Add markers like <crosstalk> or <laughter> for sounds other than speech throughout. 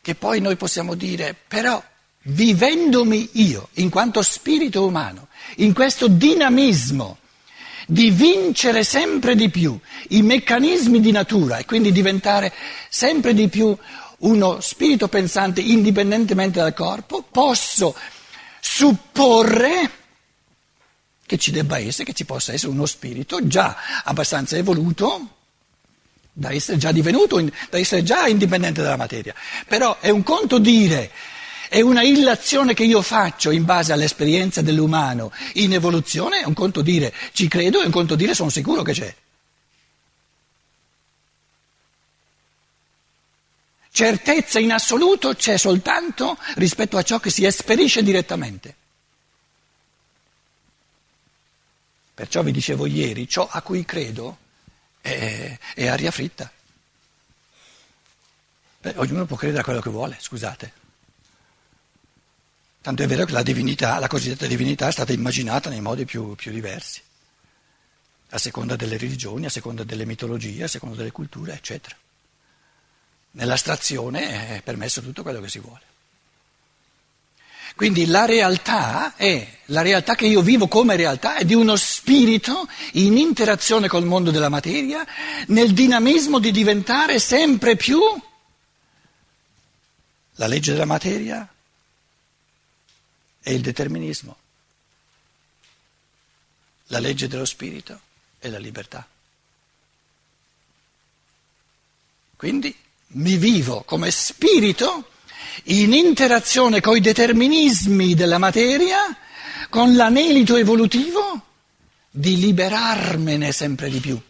che poi noi possiamo dire, però vivendomi io, in quanto spirito umano, in questo dinamismo di vincere sempre di più i meccanismi di natura e quindi diventare sempre di più uno spirito pensante indipendentemente dal corpo, posso supporre che ci debba essere, che ci possa essere uno spirito già abbastanza evoluto da essere già divenuto, da essere già indipendente dalla materia. Però è un conto dire, è una illazione che io faccio in base all'esperienza dell'umano in evoluzione, è un conto dire ci credo, è un conto dire sono sicuro che c'è. Certezza in assoluto c'è soltanto rispetto a ciò che si esperisce direttamente. Perciò vi dicevo ieri, ciò a cui credo è, è aria fritta. Beh, ognuno può credere a quello che vuole, scusate. Tanto è vero che la divinità, la cosiddetta divinità, è stata immaginata nei modi più, più diversi, a seconda delle religioni, a seconda delle mitologie, a seconda delle culture, eccetera. Nell'astrazione è permesso tutto quello che si vuole. Quindi la realtà è, la realtà che io vivo come realtà è di uno spirito in interazione col mondo della materia, nel dinamismo di diventare sempre più la legge della materia e il determinismo, la legge dello spirito e la libertà. Quindi mi vivo come spirito in interazione con i determinismi della materia, con l'anelito evolutivo di liberarmene sempre di più.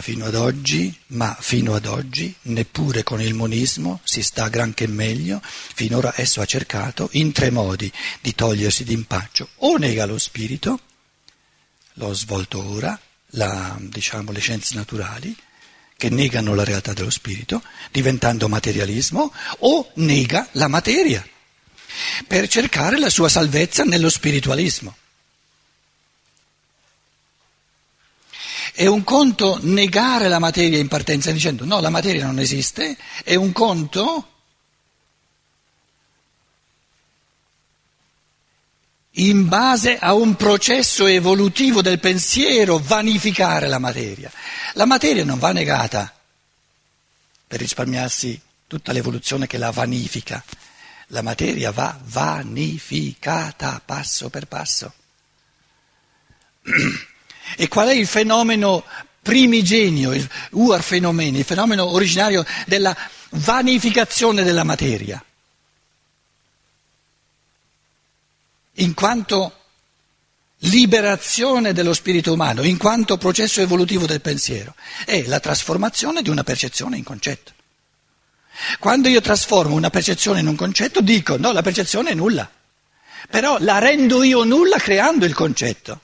Fino ad oggi, ma fino ad oggi, neppure con il monismo si sta granché meglio, finora esso ha cercato in tre modi di togliersi d'impaccio. O nega lo spirito, l'ho svolto ora, la, diciamo, le scienze naturali, che negano la realtà dello spirito, diventando materialismo, o nega la materia, per cercare la sua salvezza nello spiritualismo. È un conto negare la materia in partenza dicendo no, la materia non esiste, è un conto in base a un processo evolutivo del pensiero vanificare la materia. La materia non va negata per risparmiarsi tutta l'evoluzione che la vanifica. La materia va vanificata passo per passo. <clears throat> E qual è il fenomeno primigenio, il uar fenomeni, il fenomeno originario della vanificazione della materia? In quanto liberazione dello spirito umano, in quanto processo evolutivo del pensiero, è la trasformazione di una percezione in concetto. Quando io trasformo una percezione in un concetto, dico no, la percezione è nulla, però la rendo io nulla creando il concetto.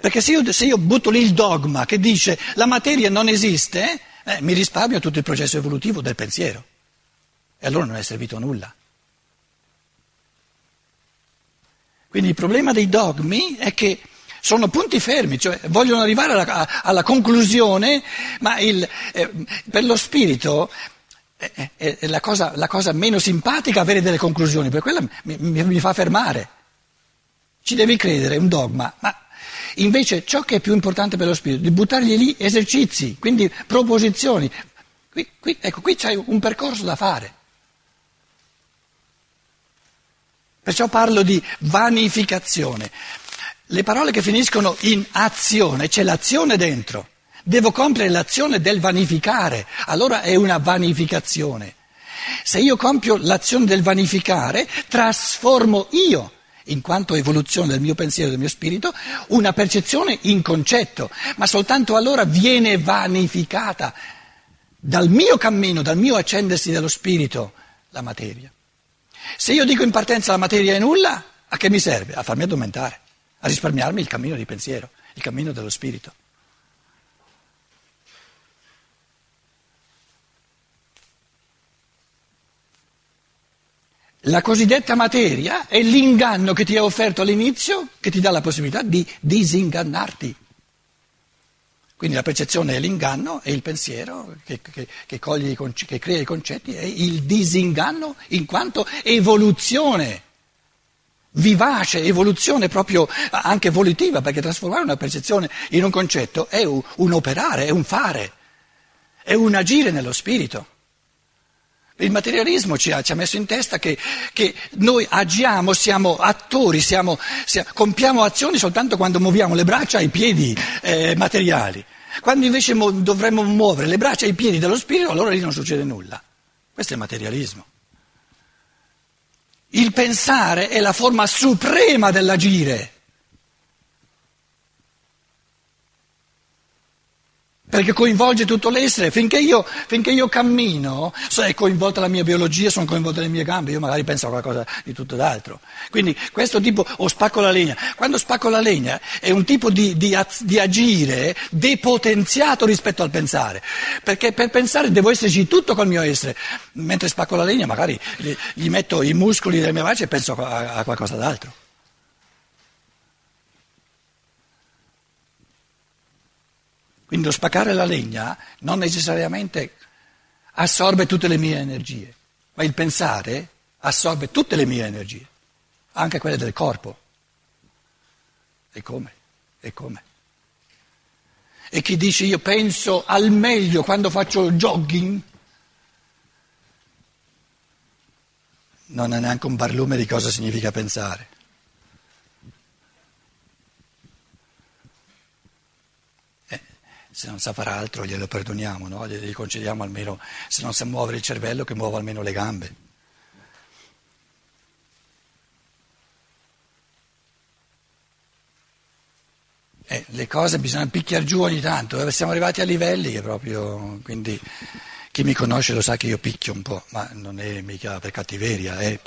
Perché se io, se io, butto lì il dogma che dice la materia non esiste, eh, mi risparmio tutto il processo evolutivo del pensiero. E allora non è servito a nulla. Quindi il problema dei dogmi è che sono punti fermi, cioè vogliono arrivare alla, alla conclusione, ma il, eh, per lo spirito è, è, è la, cosa, la, cosa, meno simpatica avere delle conclusioni, per quella mi, mi, mi fa fermare. Ci devi credere, è un dogma, ma Invece ciò che è più importante per lo spirito, di buttargli lì esercizi, quindi proposizioni. Qui, qui, ecco, qui c'è un percorso da fare. Perciò parlo di vanificazione. Le parole che finiscono in azione, c'è l'azione dentro. Devo compiere l'azione del vanificare, allora è una vanificazione. Se io compio l'azione del vanificare, trasformo io in quanto evoluzione del mio pensiero, del mio spirito, una percezione in concetto, ma soltanto allora viene vanificata dal mio cammino, dal mio accendersi dello spirito, la materia. Se io dico in partenza la materia è nulla, A che mi serve? A farmi addormentare, a risparmiarmi il cammino di pensiero, il cammino dello spirito. La cosiddetta materia è l'inganno che ti ha offerto all'inizio, che ti dà la possibilità di disingannarti. Quindi la percezione è l'inganno e il pensiero che, che, che, coglie, che crea i concetti è il disinganno in quanto evoluzione vivace, evoluzione proprio anche volitiva, perché trasformare una percezione in un concetto è un, un operare, è un fare, è un agire nello spirito. Il materialismo ci ha, ci ha, messo in testa che, che, noi agiamo, siamo attori, siamo, siamo, compiamo azioni soltanto quando muoviamo le braccia e i piedi eh, materiali. Quando invece mo- dovremmo muovere le braccia e i piedi dello spirito, allora lì non succede nulla. Questo è materialismo. Il pensare è la forma suprema dell'agire. Perché coinvolge tutto l'essere. Finché io, finché io cammino, è coinvolta la mia biologia, sono coinvolte le mie gambe, io magari penso a qualcosa di tutto d'altro. Quindi questo tipo, o spacco la legna. Quando spacco la legna è un tipo di, di, di agire depotenziato rispetto al pensare, perché per pensare devo esserci tutto col mio essere, mentre spacco la legna magari gli, gli metto i muscoli delle mie braccia e penso a, a qualcosa d'altro. Quindi lo spaccare la legna non necessariamente assorbe tutte le mie energie, ma il pensare assorbe tutte le mie energie, anche quelle del corpo. E come? E come? E chi dice io penso al meglio quando faccio jogging, non ha neanche un barlume di cosa significa pensare. Se non sa fare altro glielo perdoniamo, no? gli concediamo almeno, se non sa muovere il cervello, che muova almeno le gambe. Eh, le cose bisogna picchiare giù ogni tanto, eh, siamo arrivati a livelli che proprio, quindi chi mi conosce lo sa che io picchio un po', ma non è mica per cattiveria, è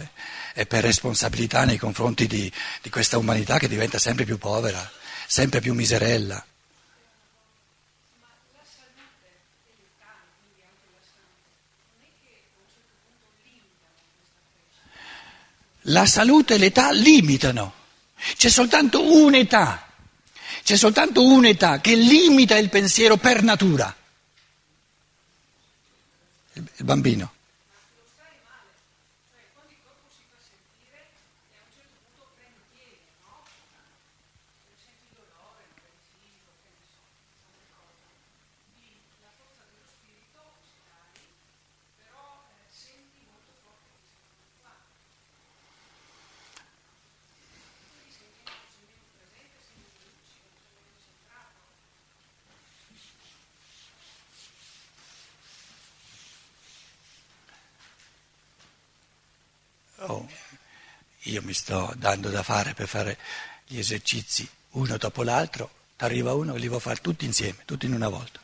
è per responsabilità nei confronti di, di questa umanità che diventa sempre più povera, sempre più miserella. La salute e l'età limitano. C'è soltanto un'età, c'è soltanto un'età che limita il pensiero per natura. Il bambino. Oh, io mi sto dando da fare per fare gli esercizi uno dopo l'altro, arriva uno e li devo fare tutti insieme, tutti in una volta.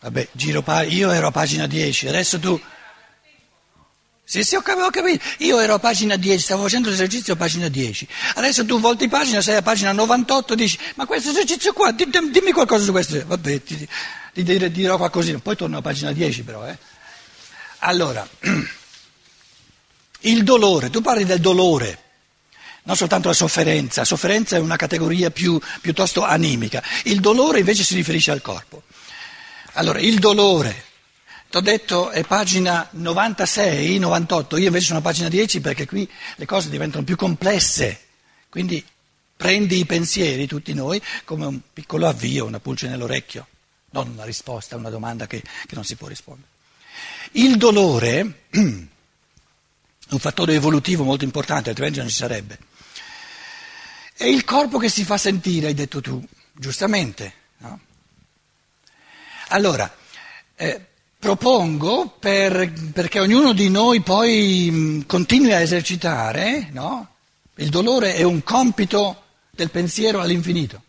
Vabbè, giro pa- io ero a pagina 10, adesso tu... Sì, sì, ho capito, Io ero a pagina 10, stavo facendo l'esercizio a pagina 10. Adesso tu volti pagina, sei a pagina 98 e dici, ma questo esercizio qua, dimmi qualcosa su questo. Vabbè, ti, ti, ti dirò qualcosina. Poi torno a pagina 10 però, eh. Allora, il dolore, tu parli del dolore, non soltanto la sofferenza, la sofferenza è una categoria più, piuttosto animica, il dolore invece si riferisce al corpo. Allora, il dolore, ti ho detto è pagina 96, 98, io invece sono a pagina 10 perché qui le cose diventano più complesse, quindi prendi i pensieri, tutti noi, come un piccolo avvio, una pulce nell'orecchio, non una risposta a una domanda che, che non si può rispondere. Il dolore è un fattore evolutivo molto importante, altrimenti non ci sarebbe. È il corpo che si fa sentire, hai detto tu, giustamente. No? Allora, eh, propongo per, perché ognuno di noi poi mh, continui a esercitare, no? il dolore è un compito del pensiero all'infinito.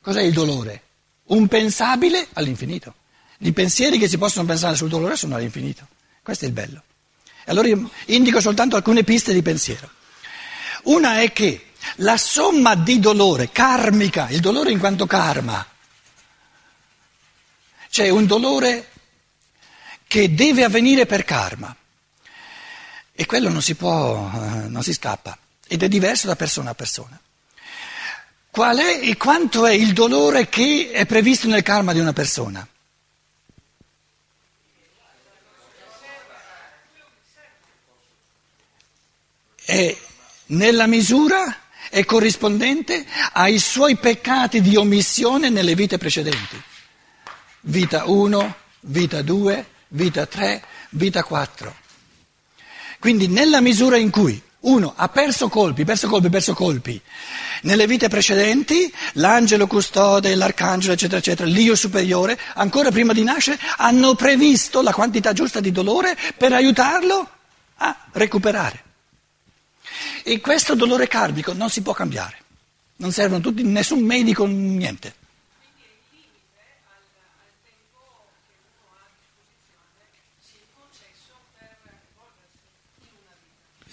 Cos'è il dolore? Un pensabile all'infinito. I pensieri che si possono pensare sul dolore sono all'infinito. Questo è il bello. Allora io indico soltanto alcune piste di pensiero. Una è che la somma di dolore karmica, il dolore in quanto karma, cioè un dolore che deve avvenire per karma e quello non si può, eh, non si scappa ed è diverso da persona a persona. Qual è e quanto è il dolore che è previsto nel karma di una persona? È nella misura è corrispondente ai suoi peccati di omissione nelle vite precedenti. Vita 1, vita 2, vita 3, vita 4. Quindi nella misura in cui uno ha perso colpi, perso colpi, perso colpi, nelle vite precedenti l'angelo custode, l'arcangelo, eccetera, eccetera, l'io superiore, ancora prima di nascere, hanno previsto la quantità giusta di dolore per aiutarlo a recuperare. E questo dolore karmico non si può cambiare, non servono tutti, nessun medico, niente.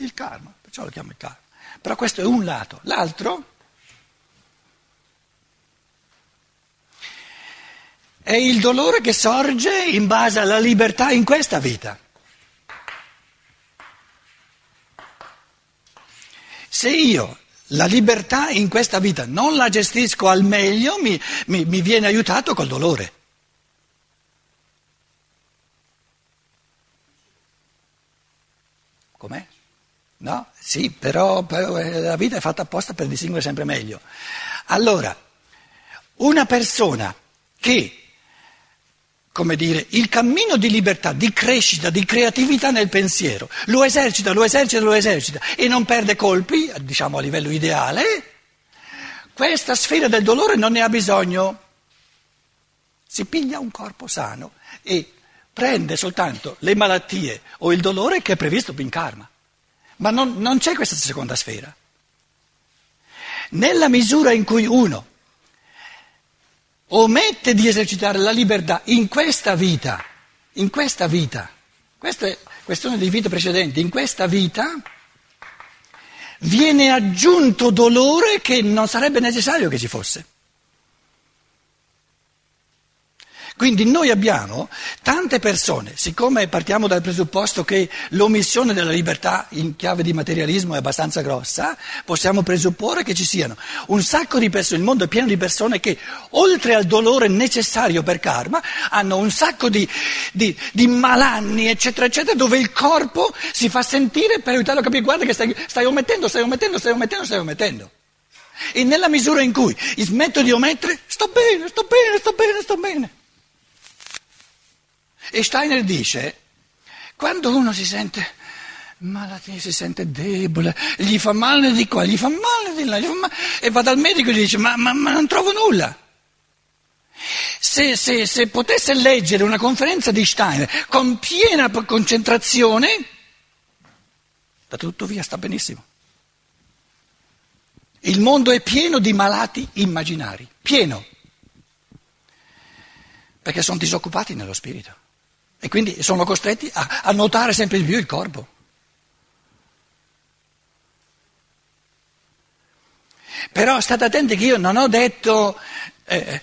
Il karma, perciò lo chiamo il karma. Però questo è un lato. L'altro è il dolore che sorge in base alla libertà in questa vita. Se io la libertà in questa vita non la gestisco al meglio, mi, mi, mi viene aiutato col dolore. Com'è? No? Sì, però, però eh, la vita è fatta apposta per distinguere sempre meglio. Allora, una persona che come dire, il cammino di libertà, di crescita, di creatività nel pensiero, lo esercita, lo esercita, lo esercita e non perde colpi, diciamo a livello ideale, questa sfera del dolore non ne ha bisogno. Si piglia un corpo sano e prende soltanto le malattie o il dolore che è previsto in karma. Ma non, non c'è questa seconda sfera. Nella misura in cui uno omette di esercitare la libertà in questa vita, in questa vita, questa è questione di vite precedenti, in questa vita viene aggiunto dolore che non sarebbe necessario che ci fosse. Quindi noi abbiamo tante persone, siccome partiamo dal presupposto che l'omissione della libertà in chiave di materialismo è abbastanza grossa, possiamo presupporre che ci siano un sacco di persone, il mondo è pieno di persone che oltre al dolore necessario per karma hanno un sacco di, di, di malanni, eccetera, eccetera, dove il corpo si fa sentire per aiutarlo a capire guarda che stai, stai omettendo, stai omettendo, stai omettendo, stai omettendo. E nella misura in cui smetto di omettere, sto bene, sto bene, sto bene, sto bene. E Steiner dice, quando uno si sente malattia, si sente debole, gli fa male di qua, gli fa male di là, male, e va dal medico e gli dice, ma, ma, ma non trovo nulla. Se, se, se, potesse leggere una conferenza di Steiner con piena concentrazione, da tutto via, sta benissimo. Il mondo è pieno di malati immaginari, pieno, perché sono disoccupati nello spirito e quindi sono costretti a, a notare sempre di più il corpo. Però state attenti che io non ho detto, eh,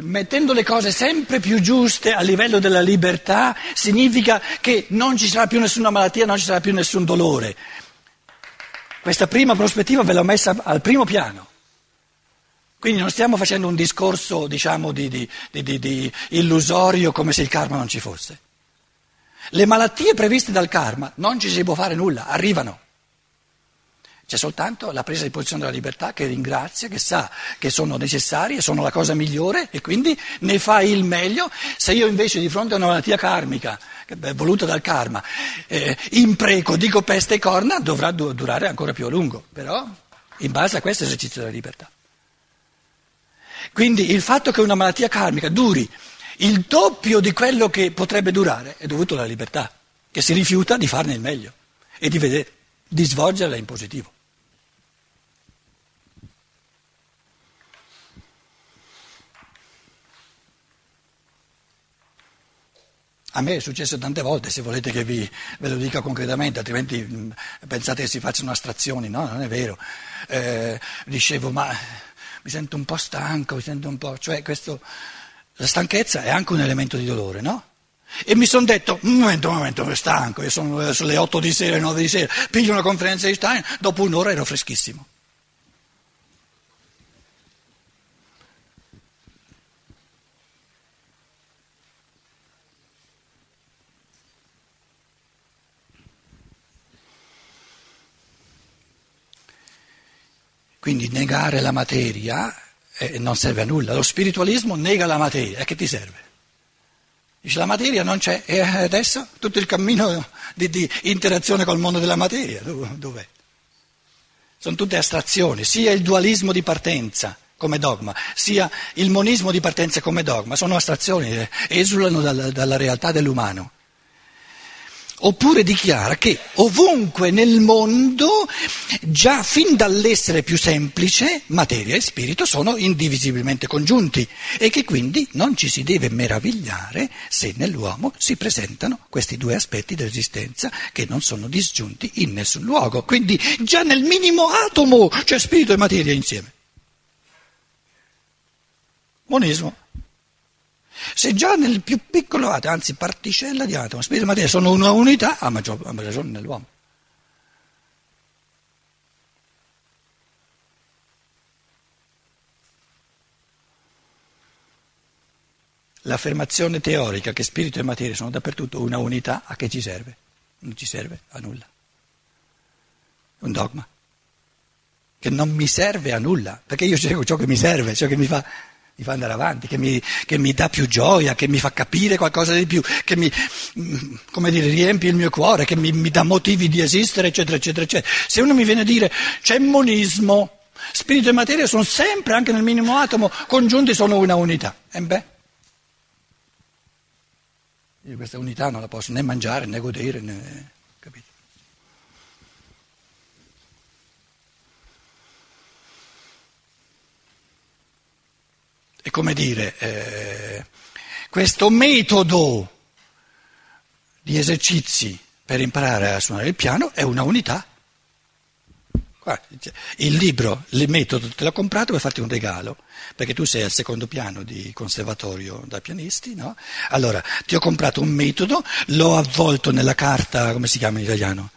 mettendo le cose sempre più giuste a livello della libertà, significa che non ci sarà più nessuna malattia, non ci sarà più nessun dolore. Questa prima prospettiva ve l'ho messa al primo piano. Quindi non stiamo facendo un discorso, diciamo, di, di, di, di illusorio come se il karma non ci fosse. Le malattie previste dal karma non ci si può fare nulla, arrivano. C'è soltanto la presa di posizione della libertà che ringrazia, che sa che sono necessarie, sono la cosa migliore e quindi ne fa il meglio. Se io invece di fronte a una malattia karmica, voluta dal karma, eh, impreco, dico peste e corna, dovrà durare ancora più a lungo, però in base a questo esercizio della libertà. Quindi il fatto che una malattia karmica duri il doppio di quello che potrebbe durare è dovuto alla libertà, che si rifiuta di farne il meglio e di, vedere, di svolgerla in positivo. A me è successo tante volte, se volete che vi, ve lo dica concretamente, altrimenti pensate che si facciano astrazioni, no, non è vero. Eh, dicevo, ma mi sento un po' stanco, mi sento un po'... cioè questo, la stanchezza è anche un elemento di dolore, no? E mi sono detto, un momento, un momento, sono stanco, io sono sulle 8 di sera, 9 di sera, piglio una conferenza di Stein, dopo un'ora ero freschissimo. Quindi negare la materia eh, non serve a nulla. Lo spiritualismo nega la materia. E che ti serve? Dice la materia non c'è. E adesso tutto il cammino di, di interazione col mondo della materia, dov'è? Sono tutte astrazioni, sia il dualismo di partenza come dogma, sia il monismo di partenza come dogma, sono astrazioni, eh, esulano dalla, dalla realtà dell'umano. Oppure dichiara che ovunque nel mondo, già fin dall'essere più semplice, materia e spirito sono indivisibilmente congiunti e che quindi non ci si deve meravigliare se nell'uomo si presentano questi due aspetti dell'esistenza che non sono disgiunti in nessun luogo. Quindi già nel minimo atomo c'è spirito e materia insieme. Monismo. Se già nel più piccolo atomo, anzi particella di atomo, spirito e materia sono una unità, ha maggior ragione nell'uomo. L'affermazione teorica che spirito e materia sono dappertutto una unità, a che ci serve? Non ci serve a nulla. È un dogma che non mi serve a nulla, perché io cerco ciò che mi serve, ciò che mi fa mi fa andare avanti, che mi, che mi, dà più gioia, che mi fa capire qualcosa di più, che mi, dire, riempie il mio cuore, che mi, mi dà motivi di esistere, eccetera, eccetera, eccetera. Se uno mi viene a dire c'è monismo, spirito e materia sono sempre, anche nel minimo atomo, congiunti, sono una unità. E beh, io questa unità non la posso né mangiare né godere, né, capito? È come dire, eh, questo metodo di esercizi per imparare a suonare il piano è una unità. Il libro, il metodo te l'ho comprato per farti un regalo, perché tu sei al secondo piano di conservatorio da pianisti, no? Allora, ti ho comprato un metodo, l'ho avvolto nella carta, come si chiama in italiano?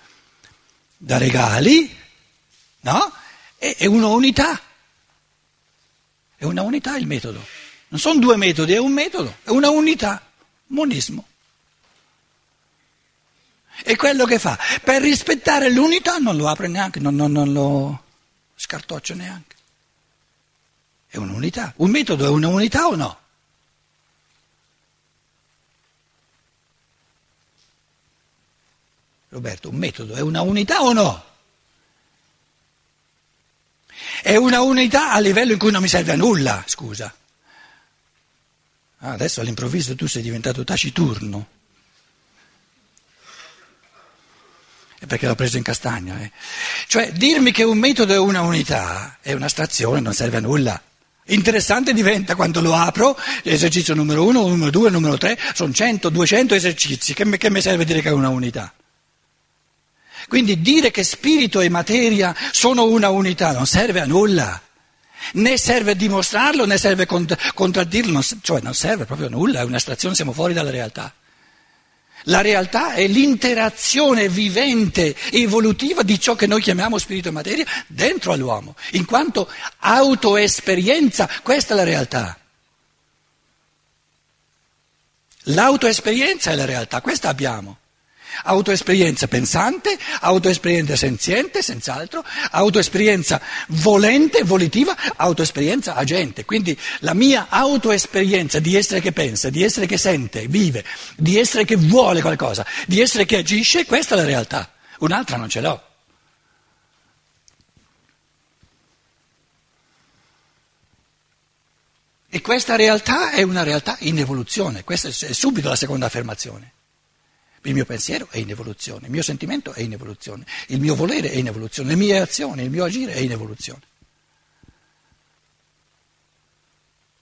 Da regali, no? E è una unità. È una unità il metodo. Non sono due metodi, è un metodo, è una unità. Monismo. E quello che fa, per rispettare l'unità non lo apre neanche, non, non, non lo scartoccia neanche. È un'unità. Un metodo è una unità o no? Roberto, un metodo è una unità o no? È una unità a livello in cui non mi serve a nulla, scusa. Ah, adesso all'improvviso tu sei diventato taciturno. È perché l'ho preso in castagna. Eh. Cioè, dirmi che un metodo è una unità è un'astrazione, non serve a nulla. Interessante diventa quando lo apro, l'esercizio numero uno, numero due, numero tre, sono 100, 200 esercizi, che mi serve dire che è una unità? Quindi dire che spirito e materia sono una unità non serve a nulla, né serve dimostrarlo né serve a contraddirlo, cioè non serve proprio a nulla, è un'astrazione, siamo fuori dalla realtà. La realtà è l'interazione vivente, evolutiva di ciò che noi chiamiamo spirito e materia dentro all'uomo, in quanto autoesperienza, questa è la realtà. L'autoesperienza è la realtà, questa abbiamo. Autoesperienza pensante, autoesperienza senziente, senz'altro, autoesperienza volente, volitiva, autoesperienza agente. Quindi la mia autoesperienza di essere che pensa, di essere che sente, vive, di essere che vuole qualcosa, di essere che agisce, questa è la realtà. Un'altra non ce l'ho. E questa realtà è una realtà in evoluzione, questa è subito la seconda affermazione. Il mio pensiero è in evoluzione, il mio sentimento è in evoluzione, il mio volere è in evoluzione, le mie azioni, il mio agire è in evoluzione.